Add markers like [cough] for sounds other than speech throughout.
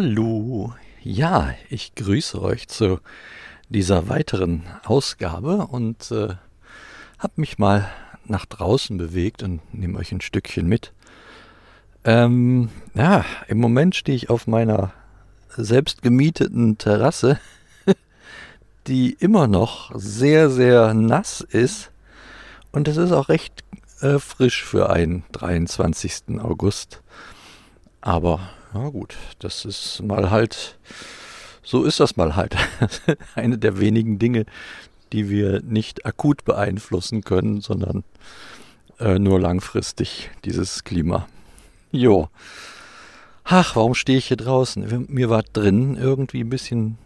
Hallo, ja, ich grüße euch zu dieser weiteren Ausgabe und äh, habe mich mal nach draußen bewegt und nehme euch ein Stückchen mit. Ähm, ja, im Moment stehe ich auf meiner selbst gemieteten Terrasse, [laughs] die immer noch sehr, sehr nass ist und es ist auch recht äh, frisch für einen 23. August. Aber na gut, das ist mal halt, so ist das mal halt. [laughs] Eine der wenigen Dinge, die wir nicht akut beeinflussen können, sondern äh, nur langfristig dieses Klima. Jo. Ach, warum stehe ich hier draußen? Mir war drin irgendwie ein bisschen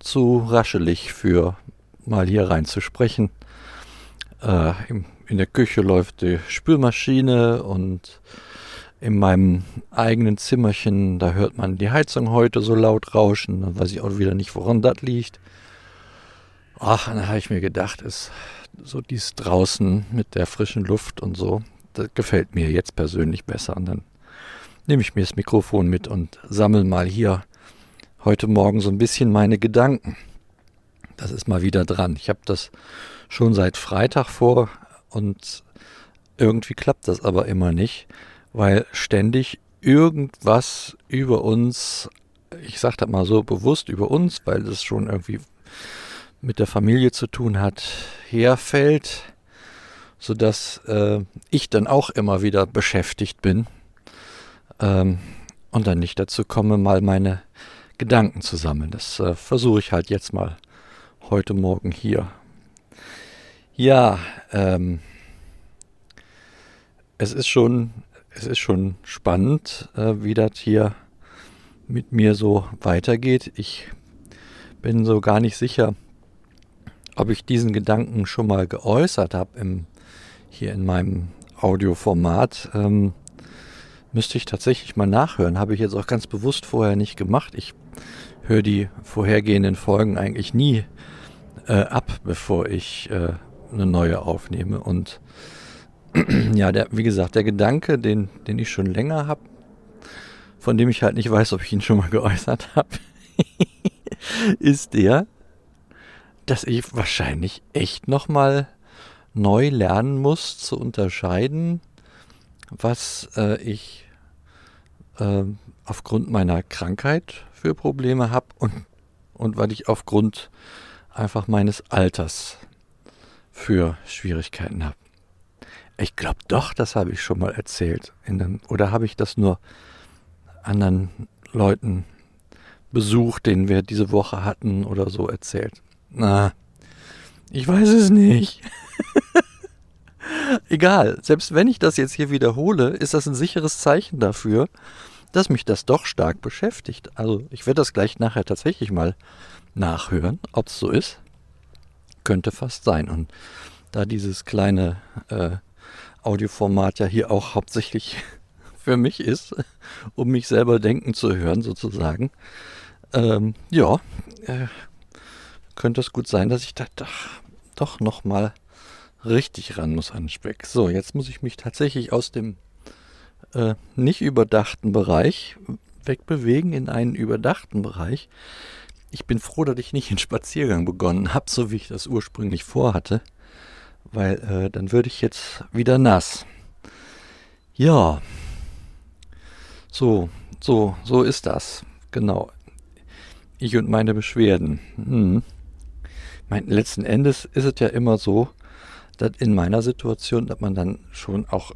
zu raschelig für mal hier reinzusprechen. Äh, in der Küche läuft die Spülmaschine und in meinem eigenen Zimmerchen, da hört man die Heizung heute so laut rauschen, dann weiß ich auch wieder nicht, woran das liegt. Ach, dann habe ich mir gedacht, ist so dies draußen mit der frischen Luft und so, das gefällt mir jetzt persönlich besser. Und dann nehme ich mir das Mikrofon mit und sammle mal hier heute Morgen so ein bisschen meine Gedanken. Das ist mal wieder dran. Ich habe das schon seit Freitag vor und irgendwie klappt das aber immer nicht weil ständig irgendwas über uns, ich sage das mal so bewusst über uns, weil das schon irgendwie mit der Familie zu tun hat, herfällt, sodass äh, ich dann auch immer wieder beschäftigt bin ähm, und dann nicht dazu komme, mal meine Gedanken zu sammeln. Das äh, versuche ich halt jetzt mal heute Morgen hier. Ja, ähm, es ist schon es ist schon spannend, äh, wie das hier mit mir so weitergeht. Ich bin so gar nicht sicher, ob ich diesen Gedanken schon mal geäußert habe hier in meinem Audioformat. Ähm, müsste ich tatsächlich mal nachhören. Habe ich jetzt auch ganz bewusst vorher nicht gemacht. Ich höre die vorhergehenden Folgen eigentlich nie äh, ab, bevor ich äh, eine neue aufnehme. Und ja, der, wie gesagt, der Gedanke, den, den ich schon länger habe, von dem ich halt nicht weiß, ob ich ihn schon mal geäußert habe, [laughs] ist der, dass ich wahrscheinlich echt nochmal neu lernen muss zu unterscheiden, was äh, ich äh, aufgrund meiner Krankheit für Probleme habe und, und was ich aufgrund einfach meines Alters für Schwierigkeiten habe. Ich glaube doch, das habe ich schon mal erzählt. Einem, oder habe ich das nur anderen Leuten besucht, den wir diese Woche hatten oder so erzählt? Na, ich weiß es nicht. [laughs] Egal, selbst wenn ich das jetzt hier wiederhole, ist das ein sicheres Zeichen dafür, dass mich das doch stark beschäftigt. Also ich werde das gleich nachher tatsächlich mal nachhören, ob es so ist. Könnte fast sein. Und da dieses kleine äh, Audioformat ja hier auch hauptsächlich [laughs] für mich ist, um mich selber denken zu hören sozusagen. Ähm, ja, äh, könnte es gut sein, dass ich da doch, doch nochmal richtig ran muss an Speck. So, jetzt muss ich mich tatsächlich aus dem äh, nicht überdachten Bereich wegbewegen in einen überdachten Bereich. Ich bin froh, dass ich nicht einen Spaziergang begonnen habe, so wie ich das ursprünglich vorhatte weil äh, dann würde ich jetzt wieder nass. Ja, so, so, so ist das. Genau. Ich und meine Beschwerden. Hm. Mein, letzten Endes ist es ja immer so, dass in meiner Situation, dass man dann schon auch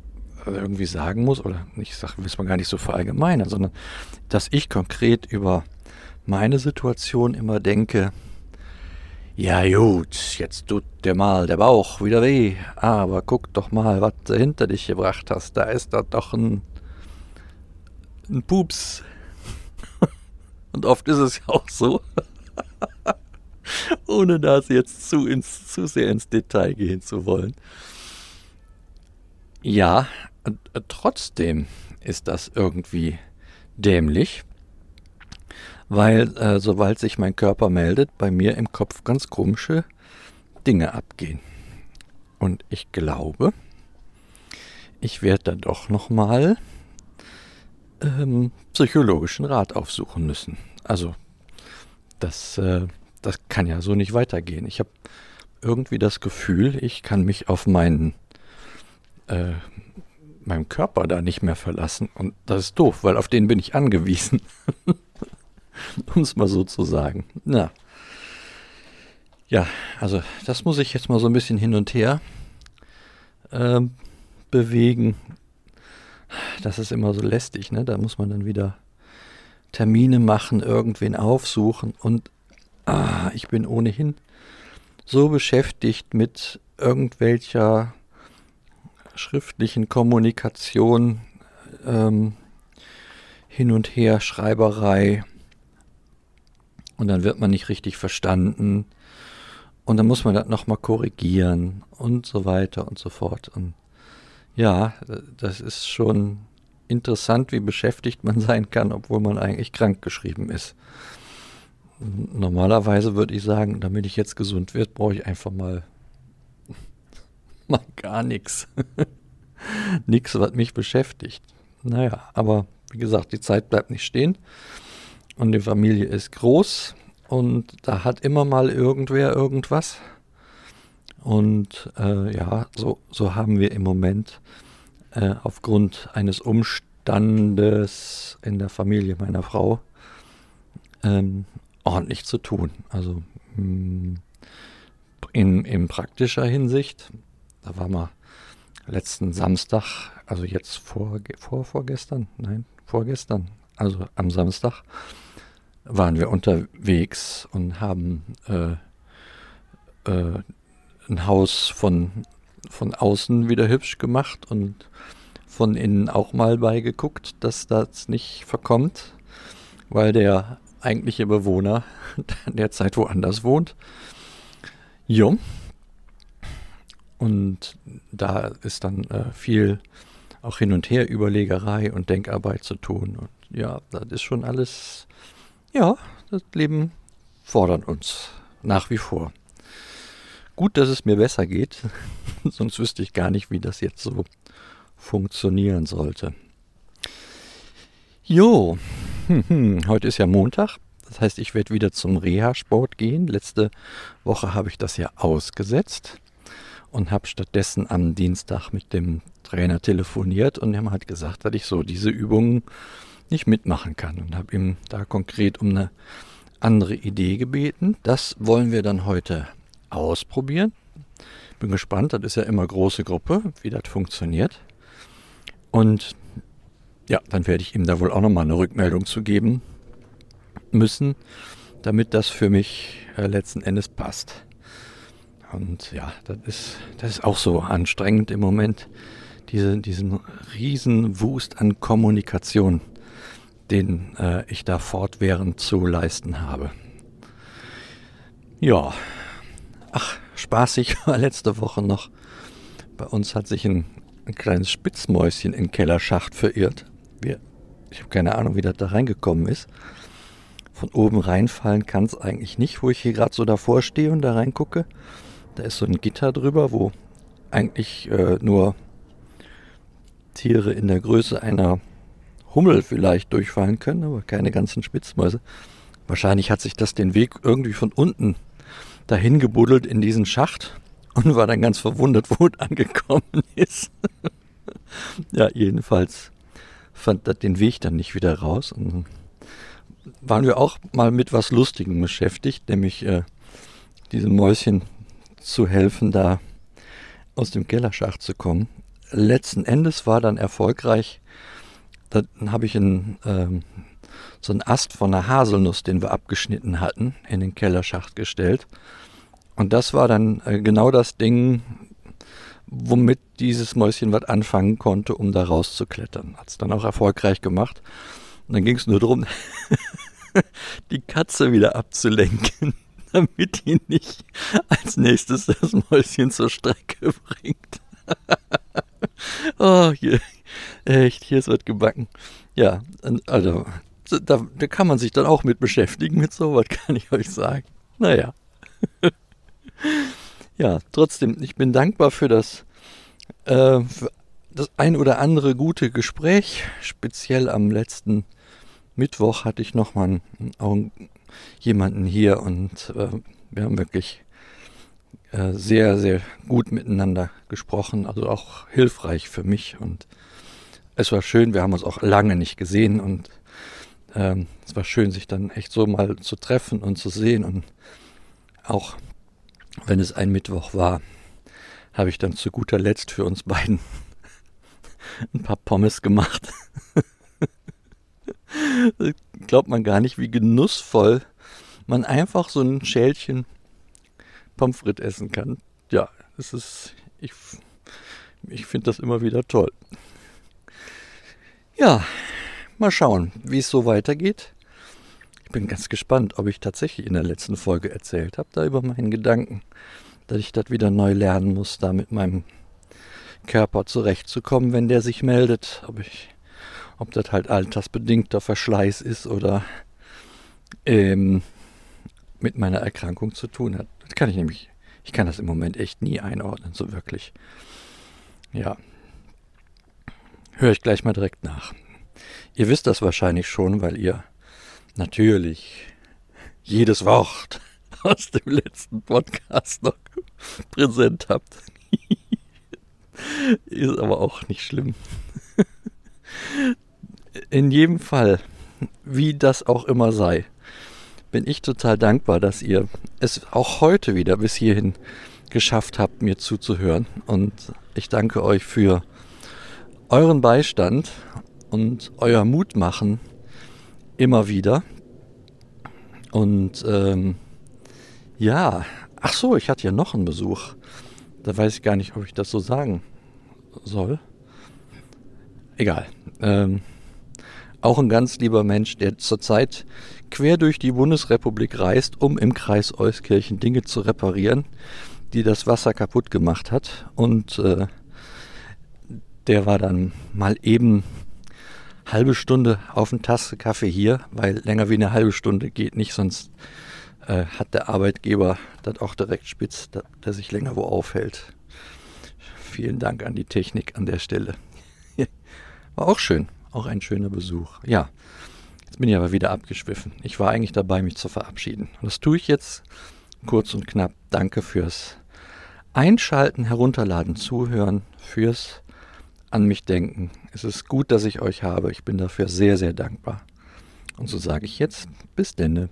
irgendwie sagen muss, oder ich sage, will mal gar nicht so verallgemeinern, sondern dass ich konkret über meine Situation immer denke, ja gut, jetzt tut dir mal der Bauch wieder weh, aber guck doch mal, was du hinter dich gebracht hast. Da ist da doch ein, ein Pups. [laughs] Und oft ist es ja auch so, [laughs] ohne das jetzt zu, ins, zu sehr ins Detail gehen zu wollen. Ja, trotzdem ist das irgendwie dämlich weil äh, sobald sich mein Körper meldet, bei mir im Kopf ganz komische Dinge abgehen. Und ich glaube, ich werde da doch noch mal ähm, psychologischen Rat aufsuchen müssen. Also das, äh, das kann ja so nicht weitergehen. Ich habe irgendwie das Gefühl, ich kann mich auf meinen äh, meinem Körper da nicht mehr verlassen. Und das ist doof, weil auf den bin ich angewiesen. [laughs] [laughs] um es mal so zu sagen. Na. Ja, also das muss ich jetzt mal so ein bisschen hin und her äh, bewegen. Das ist immer so lästig, ne? Da muss man dann wieder Termine machen, irgendwen aufsuchen und ah, ich bin ohnehin so beschäftigt mit irgendwelcher schriftlichen Kommunikation, ähm, hin und her, Schreiberei. Und dann wird man nicht richtig verstanden. Und dann muss man das nochmal korrigieren und so weiter und so fort. Und ja, das ist schon interessant, wie beschäftigt man [laughs] sein kann, obwohl man eigentlich krank geschrieben ist. Normalerweise würde ich sagen, damit ich jetzt gesund wird, brauche ich einfach mal [laughs] mal gar nichts. [laughs] nichts, was mich beschäftigt. Naja, aber wie gesagt, die Zeit bleibt nicht stehen und die Familie ist groß und da hat immer mal irgendwer irgendwas. Und äh, ja, so, so haben wir im Moment äh, aufgrund eines Umstandes in der Familie meiner Frau ähm, ordentlich zu tun. Also mh, mm, in, in praktischer Hinsicht da waren wir letzten Samstag, also jetzt vor, vor vorgestern, nein, vorgestern, also am Samstag, waren wir unterwegs und haben äh, äh, ein Haus von, von außen wieder hübsch gemacht und von innen auch mal beigeguckt, dass das nicht verkommt, weil der eigentliche Bewohner [laughs] derzeit woanders wohnt. Jo, und da ist dann äh, viel auch hin und her Überlegerei und Denkarbeit zu tun. Und ja, das ist schon alles, ja, das Leben fordert uns nach wie vor. Gut, dass es mir besser geht, [laughs] sonst wüsste ich gar nicht, wie das jetzt so funktionieren sollte. Jo, heute ist ja Montag. Das heißt, ich werde wieder zum Reha-Sport gehen. Letzte Woche habe ich das ja ausgesetzt und habe stattdessen am Dienstag mit dem Trainer telefoniert und er hat gesagt, dass ich so diese Übungen nicht mitmachen kann und habe ihm da konkret um eine andere Idee gebeten. Das wollen wir dann heute ausprobieren. Bin gespannt, das ist ja immer große Gruppe, wie das funktioniert. Und ja, dann werde ich ihm da wohl auch nochmal eine Rückmeldung zu geben müssen, damit das für mich äh, letzten Endes passt. Und ja, das ist, das ist auch so anstrengend im Moment, diese, diesen riesen Wust an Kommunikation, den äh, ich da fortwährend zu leisten habe. Ja, ach, spaßig [laughs] war letzte Woche noch. Bei uns hat sich ein, ein kleines Spitzmäuschen im Kellerschacht verirrt. Wir, ich habe keine Ahnung, wie das da reingekommen ist. Von oben reinfallen kann es eigentlich nicht, wo ich hier gerade so davor stehe und da reingucke. Da ist so ein Gitter drüber, wo eigentlich äh, nur Tiere in der Größe einer Hummel vielleicht durchfallen können, aber keine ganzen Spitzmäuse. Wahrscheinlich hat sich das den Weg irgendwie von unten dahin gebuddelt in diesen Schacht und war dann ganz verwundert, [laughs] wo es angekommen ist. [laughs] ja, jedenfalls fand das den Weg dann nicht wieder raus. Und waren wir auch mal mit was Lustigem beschäftigt, nämlich äh, diese Mäuschen zu helfen, da aus dem Kellerschacht zu kommen. Letzten Endes war dann erfolgreich, dann habe ich einen, ähm, so einen Ast von einer Haselnuss, den wir abgeschnitten hatten, in den Kellerschacht gestellt. Und das war dann äh, genau das Ding, womit dieses Mäuschen was anfangen konnte, um da rauszuklettern. Hat es dann auch erfolgreich gemacht. Und dann ging es nur darum, [laughs] die Katze wieder abzulenken. [laughs] damit ihn nicht als nächstes das Mäuschen zur Strecke [laughs] bringt. oh, hier, echt, hier was gebacken. Ja, also, da, da kann man sich dann auch mit beschäftigen, mit sowas, [laughs] kann ich euch sagen. Naja. [laughs] ja, trotzdem, ich bin dankbar für das, äh, für das ein oder andere gute Gespräch. Speziell am letzten Mittwoch hatte ich nochmal jemanden hier und äh, wir haben wirklich äh, sehr, sehr gut miteinander gesprochen, also auch hilfreich für mich und es war schön, wir haben uns auch lange nicht gesehen und ähm, es war schön, sich dann echt so mal zu treffen und zu sehen und auch wenn es ein Mittwoch war, habe ich dann zu guter Letzt für uns beiden [laughs] ein paar Pommes gemacht. [laughs] Glaubt man gar nicht, wie genussvoll man einfach so ein Schälchen Pommes frites essen kann. Ja, es ist, ich, ich finde das immer wieder toll. Ja, mal schauen, wie es so weitergeht. Ich bin ganz gespannt, ob ich tatsächlich in der letzten Folge erzählt habe, da über meinen Gedanken, dass ich das wieder neu lernen muss, da mit meinem Körper zurechtzukommen, wenn der sich meldet. Ob ich, ob das halt altersbedingter Verschleiß ist oder ähm, mit meiner Erkrankung zu tun hat. Das kann ich nämlich, ich kann das im Moment echt nie einordnen, so wirklich. Ja. Höre ich gleich mal direkt nach. Ihr wisst das wahrscheinlich schon, weil ihr natürlich jedes Wort [laughs] aus dem letzten Podcast noch präsent habt. [laughs] Ist aber auch nicht schlimm. [laughs] In jedem Fall, wie das auch immer sei, bin ich total dankbar, dass ihr es auch heute wieder bis hierhin geschafft habt, mir zuzuhören. Und ich danke euch für euren Beistand und euer Mut machen immer wieder. Und ähm, ja, ach so, ich hatte ja noch einen Besuch. Da weiß ich gar nicht, ob ich das so sagen soll. Egal. Ähm, auch ein ganz lieber Mensch, der zurzeit quer durch die Bundesrepublik reist, um im Kreis Euskirchen Dinge zu reparieren, die das Wasser kaputt gemacht hat. Und äh, der war dann mal eben halbe Stunde auf eine Tasse Kaffee hier, weil länger wie eine halbe Stunde geht nicht, sonst äh, hat der Arbeitgeber das auch direkt spitz, dass der sich länger wo aufhält. Vielen Dank an die Technik an der Stelle. [laughs] War auch schön, auch ein schöner Besuch. Ja, jetzt bin ich aber wieder abgeschwiffen. Ich war eigentlich dabei, mich zu verabschieden. Und das tue ich jetzt kurz und knapp. Danke fürs Einschalten, Herunterladen, Zuhören, fürs an mich denken. Es ist gut, dass ich euch habe. Ich bin dafür sehr, sehr dankbar. Und so sage ich jetzt, bis denne.